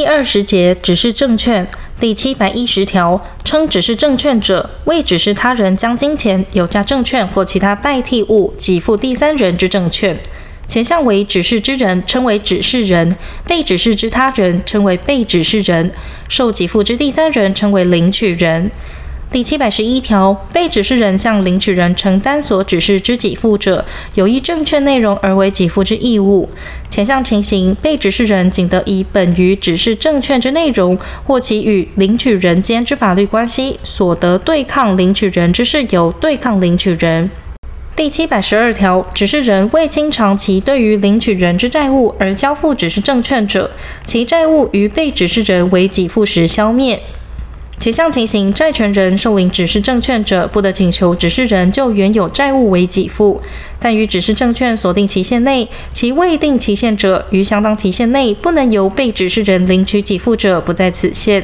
第二十节指示证券第七百一十条称指示证券者，为指示他人将金钱、有价证券或其他代替物给付第三人之证券。前项为指示之人，称为指示人；被指示之他人，称为被指示人；受给付之第三人，称为领取人。第七百十一条，被指示人向领取人承担所指示之给付者，有依证券内容而为给付之义务。前项情形，被指示人仅得以本于指示证券之内容，或其与领取人间之法律关系，所得对抗领取人之事由，对抗领取人。第七百十二条，指示人为清偿其对于领取人之债务而交付指示证券者，其债务于被指示人为给付时消灭。其项情形，债权人受领指示证券者，不得请求指示人就原有债务为给付；但于指示证券所定期限内，其未定期限者，于相当期限内不能由被指示人领取给付者，不在此限。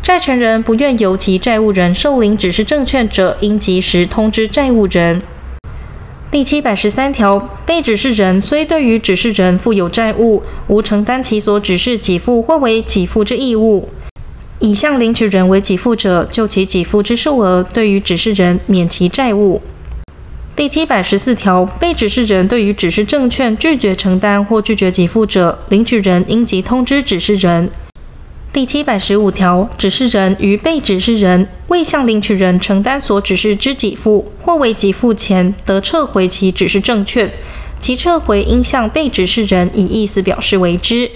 债权人不愿由其债务人受领指示证券者，应及时通知债务人。第七百十三条，被指示人虽对于指示人负有债务，无承担其所指示给付或为给付之义务。已向领取人为给付者，就其给付之数额，对于指示人免其债务。第七百十四条，被指示人对于指示证券拒绝承担或拒绝给付者，领取人应即通知指示人。第七百十五条，指示人于被指示人未向领取人承担所指示之给付或为给付前，得撤回其指示证券，其撤回应向被指示人以意思表示为之。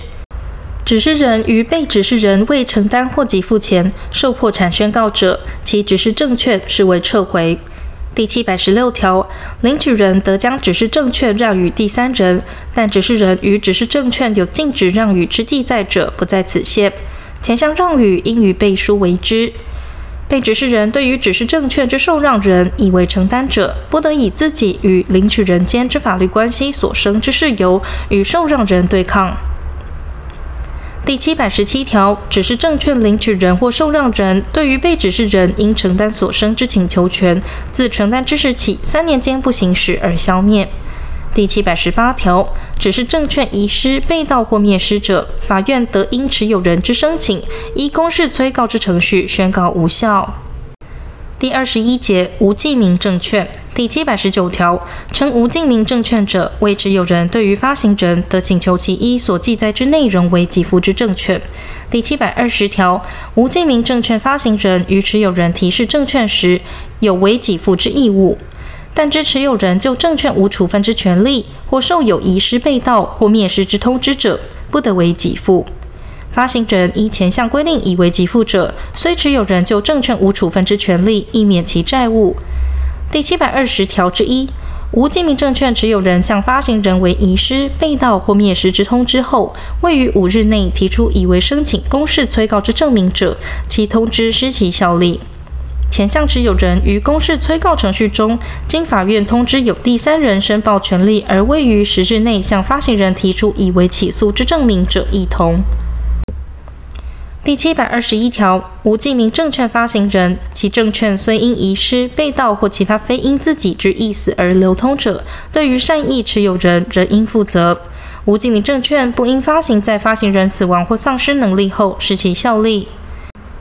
指示人与被指示人未承担或给付前受破产宣告者，其指示证券视为撤回。第七百十六条，领取人得将指示证券让与第三人，但指示人与指示证券有禁止让与之记载者，不在此限。前项让与应于背书为之。被指示人对于指示证券之受让人以为承担者，不得以自己与领取人间之法律关系所生之事由与受让人对抗。第七百十七条，指示证券领取人或受让人对于被指示人应承担所生之请求权，自承担之时起三年间不行使而消灭。第七百十八条，指示证券遗失、被盗或灭失者，法院得因持有人之申请，依公示催告之程序宣告无效。第二十一节无记名证券第七百十九条，称无记名证券者，为持有人对于发行人得请求其一所记载之内容为给付之证券。第七百二十条，无记名证券发行人于持有人提示证券时，有为给付之义务，但知持有人就证券无处分之权利，或受有遗失、被盗或灭失之通知者，不得为给付。发行人依前项规定已为给付者，虽持有人就证券无处分之权利，亦免其债务。第七百二十条之一，无记名证券持有人向发行人为遗失、被盗或灭失之通知后，未于五日内提出已为申请公示催告之证明者，其通知失其效力。前项持有人于公示催告程序中，经法院通知有第三人申报权利而未于十日内向发行人提出已为起诉之证明者，亦同。第七百二十一条，无记名证券发行人，其证券虽因遗失、被盗或其他非因自己之意思而流通者，对于善意持有人仍应负责。无记名证券不应发行在发行人死亡或丧失能力后失其效力。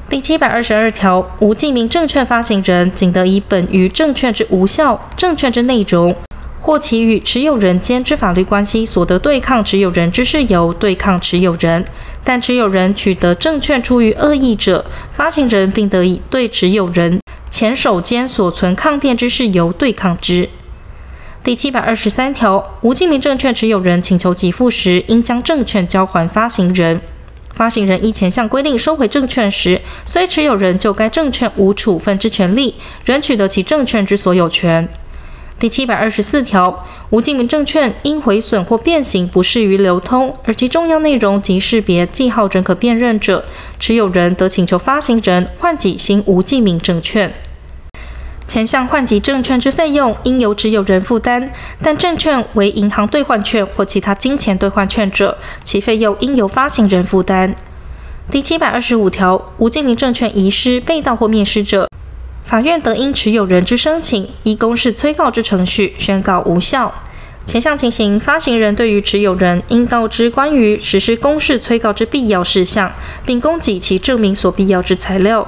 第七百二十二条，无记名证券发行人仅得以本于证券之无效、证券之内容，或其与持有人间之法律关系所得对抗持有人之事由对抗持有人。但持有人取得证券出于恶意者，发行人并得以对持有人前手间所存抗辩之事由对抗之。第七百二十三条，无记名证券持有人请求给付时，应将证券交还发行人。发行人依前项规定收回证券时，虽持有人就该证券无处分之权利，仍取得其证券之所有权。第七百二十四条，无记名证券因毁损或变形不适于流通，而其重要内容及识别记号仍可辨认者，持有人得请求发行人换给新无记名证券。前项换给证券之费用应由持有人负担，但证券为银行兑换券或其他金钱兑换券者，其费用应由发行人负担。第七百二十五条，无记名证券遗失、被盗或灭失者。法院得因持有人之申请，依公示催告之程序宣告无效。前项情形，发行人对于持有人应告知关于实施公示催告之必要事项，并供给其证明所必要之材料。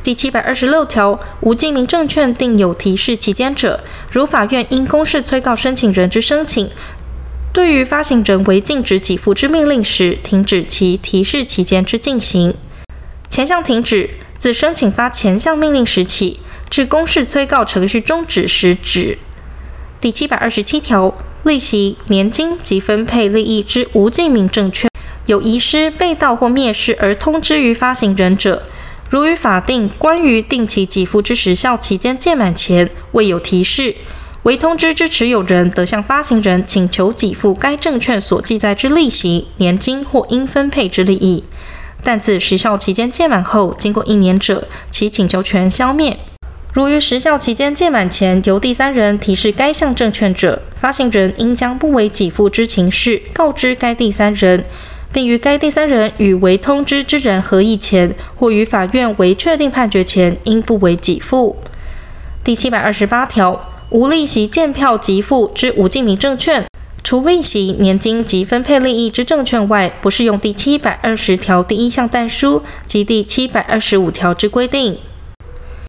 第七百二十六条，无记名证券定有提示期间者，如法院因公示催告申请人之申请，对于发行人为禁止给付之命令时，停止其提示期间之进行。前项停止，自申请发前项命令时起，至公示催告程序终止时止。第七百二十七条，利息、年金及分配利益之无记名证券，有遗失、被盗或灭失而通知于发行人者。如于法定关于定期给付之时效期间届满前未有提示，为通知之持有人得向发行人请求给付该证券所记载之利息、年金或应分配之利益，但自时效期间届满后经过一年者，其请求权消灭。如于时效期间届满前由第三人提示该项证券者，发行人应将不为给付之情事告知该第三人。并于该第三人与为通知之人合议前，或于法院为确定判决前，应不为给付。第七百二十八条，无利息见票给付之无记名证券，除利息、年金及分配利益之证券外，不适用第七百二十条第一项但书及第七百二十五条之规定。